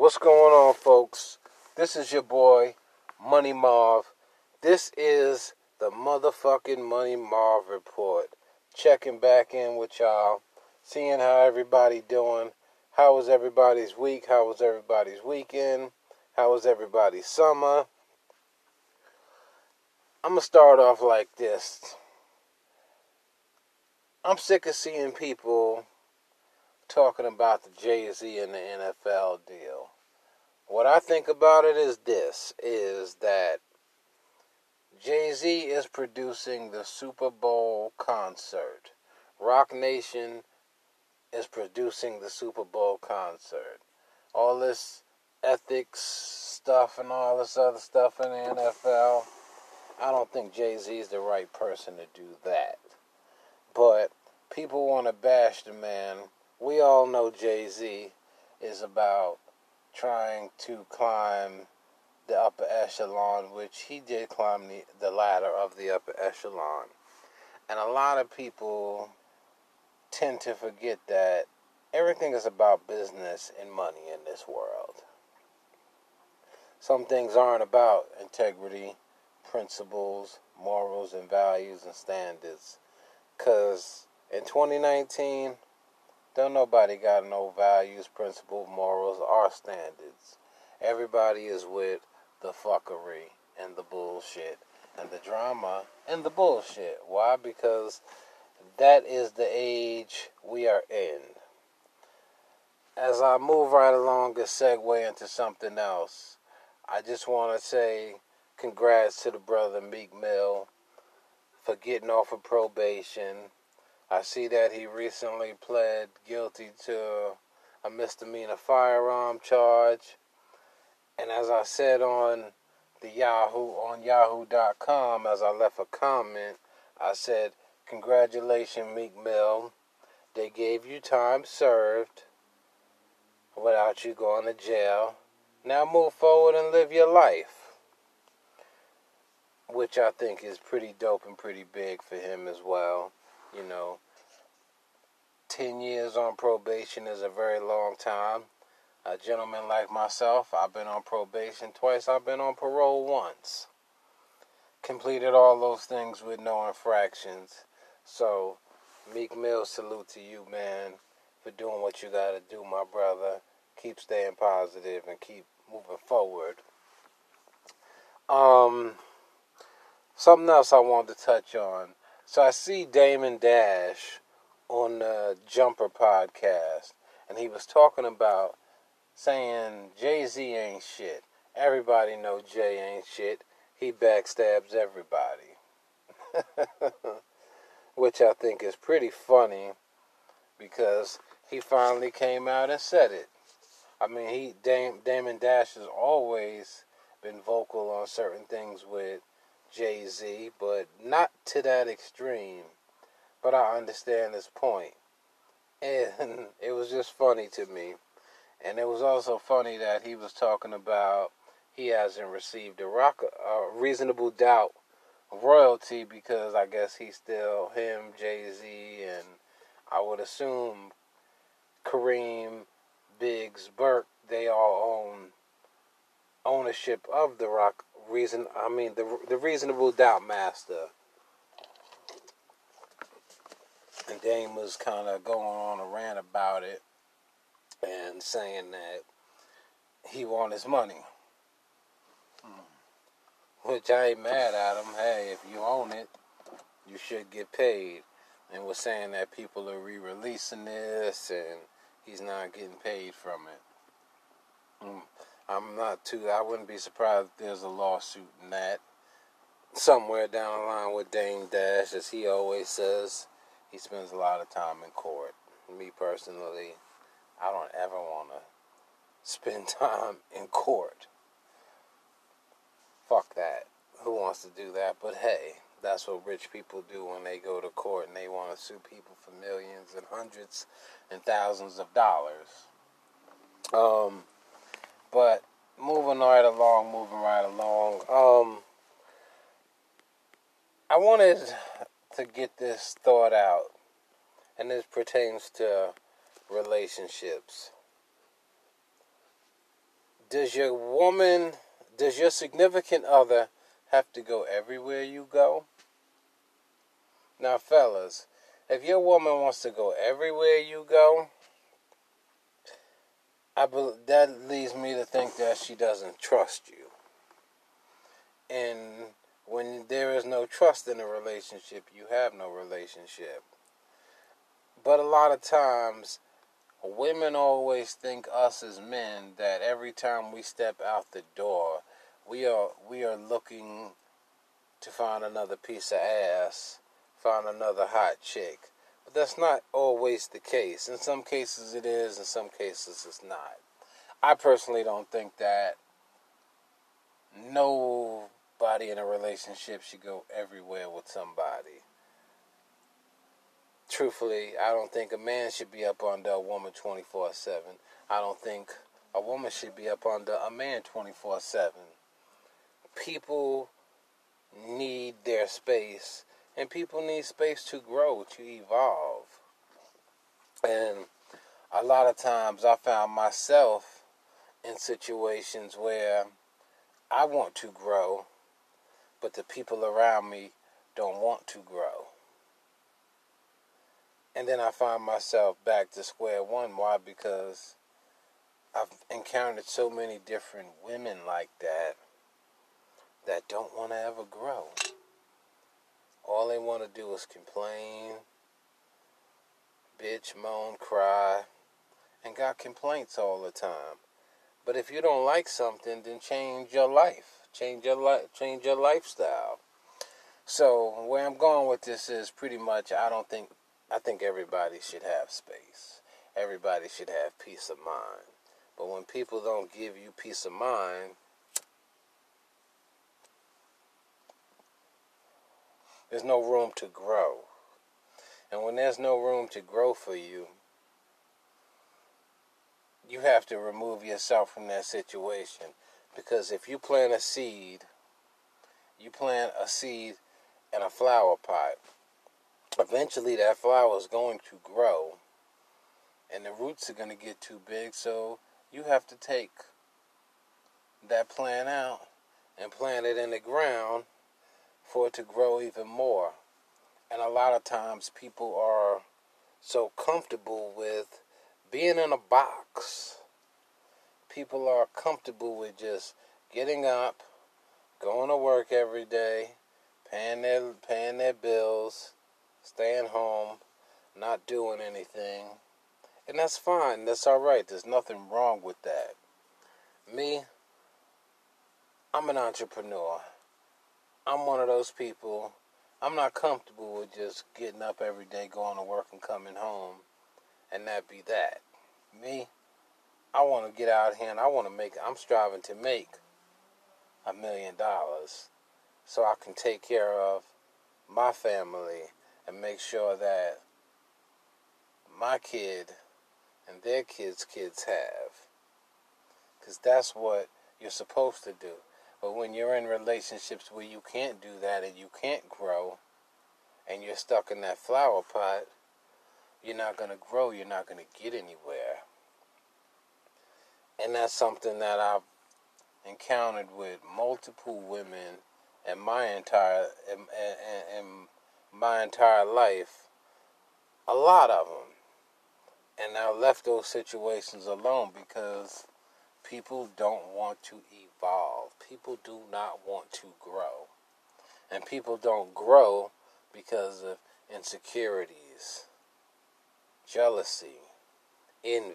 What's going on, folks? This is your boy, Money Marv. This is the motherfucking Money Marv report. Checking back in with y'all, seeing how everybody doing. How was everybody's week? How was everybody's weekend? How was everybody's summer? I'm gonna start off like this. I'm sick of seeing people talking about the Jay Z and the NFL deal. What I think about it is this is that Jay Z is producing the Super Bowl concert. Roc Nation is producing the Super Bowl concert. All this ethics stuff and all this other stuff in the NFL. I don't think Jay Z is the right person to do that. But people want to bash the man we all know Jay Z is about trying to climb the upper echelon, which he did climb the, the ladder of the upper echelon. And a lot of people tend to forget that everything is about business and money in this world. Some things aren't about integrity, principles, morals, and values and standards. Because in 2019, don't nobody got no values, principles, morals, or standards. Everybody is with the fuckery and the bullshit and the drama and the bullshit. Why? Because that is the age we are in. As I move right along and segue into something else, I just want to say congrats to the brother Meek Mill for getting off of probation I see that he recently pled guilty to a misdemeanor firearm charge. And as I said on the Yahoo on Yahoo.com, as I left a comment, I said, "Congratulations, Meek Mill. They gave you time served without you going to jail. Now move forward and live your life." Which I think is pretty dope and pretty big for him as well. You know, 10 years on probation is a very long time. A gentleman like myself, I've been on probation twice, I've been on parole once. Completed all those things with no infractions. So, Meek Mill, salute to you, man, for doing what you gotta do, my brother. Keep staying positive and keep moving forward. Um, something else I wanted to touch on. So I see Damon Dash on the Jumper podcast, and he was talking about saying Jay Z ain't shit. Everybody know Jay ain't shit. He backstabs everybody, which I think is pretty funny because he finally came out and said it. I mean, he Dam, Damon Dash has always been vocal on certain things with Jay Z, but not to that extreme. But I understand his point. And it was just funny to me. And it was also funny that he was talking about he hasn't received a rock a reasonable doubt of royalty because I guess he's still him, Jay Z, and I would assume Kareem, Biggs, Burke, they all own ownership of the rock reason I mean the the reasonable doubt master. And Dame was kind of going on a rant about it and saying that he want his money. Hmm. Which I ain't mad at him. Hey, if you own it, you should get paid. And was saying that people are re-releasing this and he's not getting paid from it. Hmm. I'm not too. I wouldn't be surprised if there's a lawsuit in that somewhere down the line with Dame Dash, as he always says he spends a lot of time in court. Me personally, I don't ever want to spend time in court. Fuck that. Who wants to do that? But hey, that's what rich people do when they go to court and they want to sue people for millions and hundreds and thousands of dollars. Um, but moving right along, moving right along. Um, I wanted to get this thought out, and this pertains to relationships. does your woman, does your significant other have to go everywhere you go? Now, fellas, if your woman wants to go everywhere you go, I be, that leads me to think that she doesn't trust you. And when there is no trust in a relationship, you have no relationship. But a lot of times, women always think us as men that every time we step out the door, we are we are looking to find another piece of ass, find another hot chick. But that's not always the case. In some cases it is, in some cases it's not. I personally don't think that nobody in a relationship should go everywhere with somebody. Truthfully, I don't think a man should be up under a woman 24 7. I don't think a woman should be up under a man 24 7. People need their space, and people need space to grow, to evolve. And a lot of times I found myself in situations where I want to grow, but the people around me don't want to grow. And then I find myself back to square one. Why? Because I've encountered so many different women like that that don't want to ever grow. All they want to do is complain, bitch, moan, cry, and got complaints all the time. But if you don't like something, then change your life, change your life, change your lifestyle. So where I'm going with this is pretty much I don't think I think everybody should have space. Everybody should have peace of mind. But when people don't give you peace of mind, there's no room to grow. And when there's no room to grow for you, you have to remove yourself from that situation. Because if you plant a seed, you plant a seed in a flower pot, eventually that flower is going to grow and the roots are going to get too big. So you have to take that plant out and plant it in the ground for it to grow even more. And a lot of times people are so comfortable with being in a box. People are comfortable with just getting up, going to work every day, paying their paying their bills, staying home, not doing anything. And that's fine. That's all right. There's nothing wrong with that. Me, I'm an entrepreneur. I'm one of those people. I'm not comfortable with just getting up every day, going to work, and coming home, and that be that. Me, I want to get out here and I want to make. I'm striving to make a million dollars, so I can take care of my family and make sure that my kid and their kids' kids have. Because that's what you're supposed to do. But when you're in relationships where you can't do that and you can't grow, and you're stuck in that flower pot, you're not going to grow, you're not going to get anywhere. And that's something that I've encountered with multiple women in my entire in, in, in my entire life. A lot of them. And I left those situations alone because people don't want to evolve. People do not want to grow. And people don't grow because of insecurities, jealousy, envy.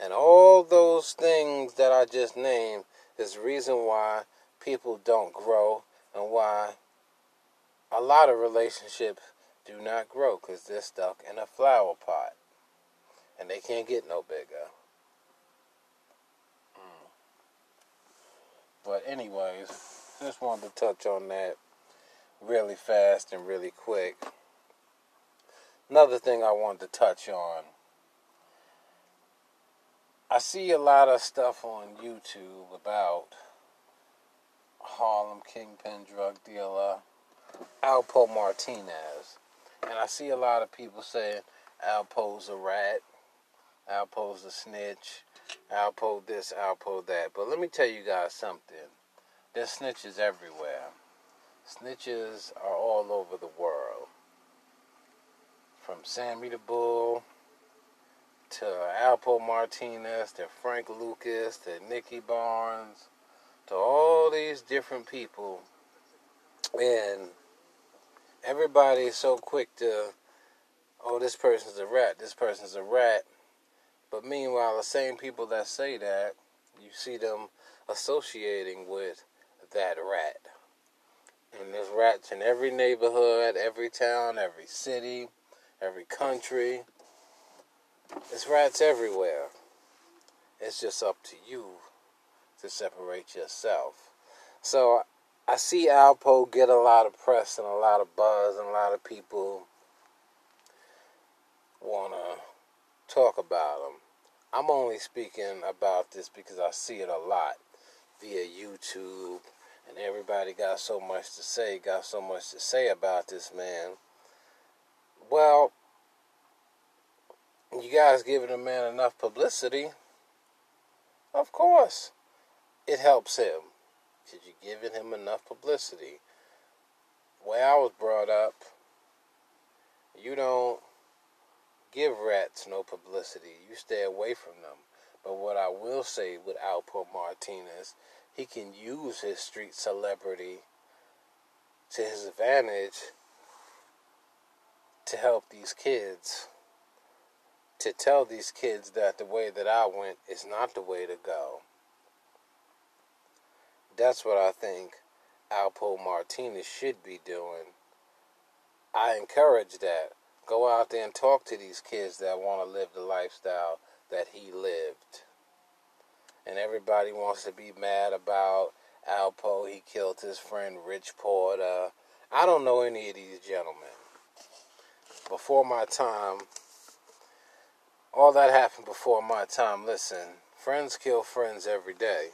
And all those things that I just named is the reason why people don't grow and why a lot of relationships do not grow because they're stuck in a flower pot and they can't get no bigger. But anyways, just wanted to touch on that really fast and really quick. Another thing I wanted to touch on. I see a lot of stuff on YouTube about Harlem Kingpin drug dealer Alpo Martinez. And I see a lot of people saying Alpo's a rat, Alpo's a snitch, Alpo this, Alpo that. But let me tell you guys something. There's snitches everywhere. Snitches are all over the world. From Sammy the Bull to Alpo Martinez to Frank Lucas to Nicky Barnes to all these different people. And everybody's so quick to, oh, this person's a rat, this person's a rat. But meanwhile, the same people that say that, you see them associating with that rat. And there's rats in every neighborhood, every town, every city, every country. There's rats everywhere. It's just up to you to separate yourself. So I see Alpo get a lot of press and a lot of buzz, and a lot of people want to talk about them. I'm only speaking about this because I see it a lot via YouTube, and everybody got so much to say, got so much to say about this man. Well, you guys giving a man enough publicity, of course, it helps him. Because you're giving him enough publicity. Way I was brought up, you don't give rats no publicity. You stay away from them. But what I will say with Alpo Martinez, he can use his street celebrity to his advantage to help these kids. To tell these kids that the way that I went is not the way to go. That's what I think Alpo Martinez should be doing. I encourage that. Go out there and talk to these kids that want to live the lifestyle that he lived. And everybody wants to be mad about Alpo. He killed his friend Rich Porter. I don't know any of these gentlemen. Before my time, all that happened before my time. Listen, friends kill friends every day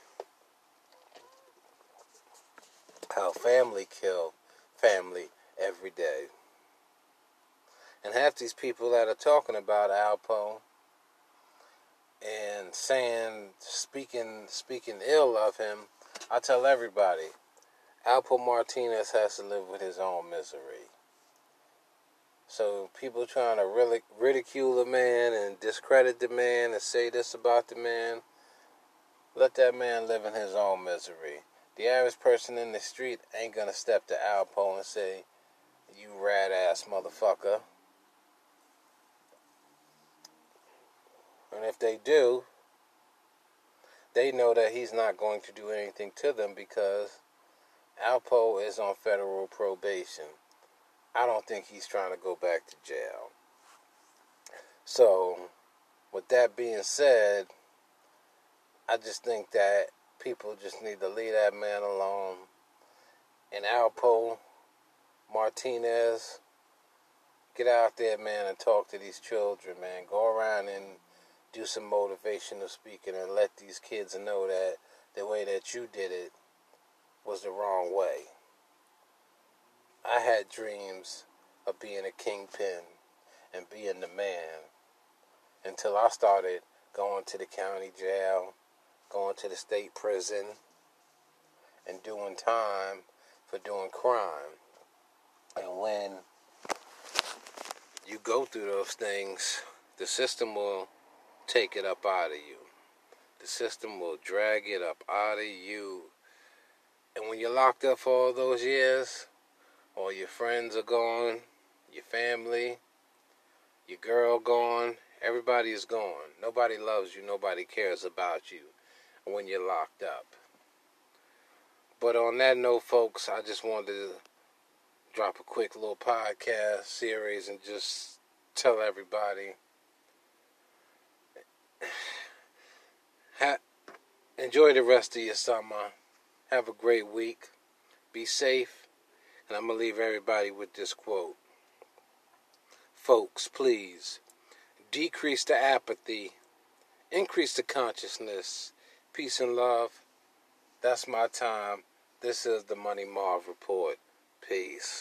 how family kill family every day. And half these people that are talking about Alpo and saying speaking speaking ill of him, I tell everybody, Alpo Martinez has to live with his own misery. So people trying to really ridicule the man and discredit the man and say this about the man, let that man live in his own misery. The average person in the street ain't gonna step to Alpo and say, You rat ass motherfucker. And if they do, they know that he's not going to do anything to them because Alpo is on federal probation. I don't think he's trying to go back to jail. So, with that being said, I just think that people just need to leave that man alone. And Alpo Martinez, get out there, man, and talk to these children, man. Go around and do some motivational speaking and let these kids know that the way that you did it was the wrong way. I had dreams of being a kingpin and being the man until I started going to the county jail going to the state prison and doing time for doing crime. And when you go through those things, the system will take it up out of you. The system will drag it up out of you. And when you're locked up for all those years, all your friends are gone, your family, your girl gone, everybody is gone. Nobody loves you, nobody cares about you when you're locked up. But on that note, folks, I just wanted to drop a quick little podcast series and just tell everybody ha- enjoy the rest of your summer. Have a great week. Be safe. And I'm going to leave everybody with this quote. Folks, please decrease the apathy, increase the consciousness, Peace and love. That's my time. This is the Money Marv Report. Peace.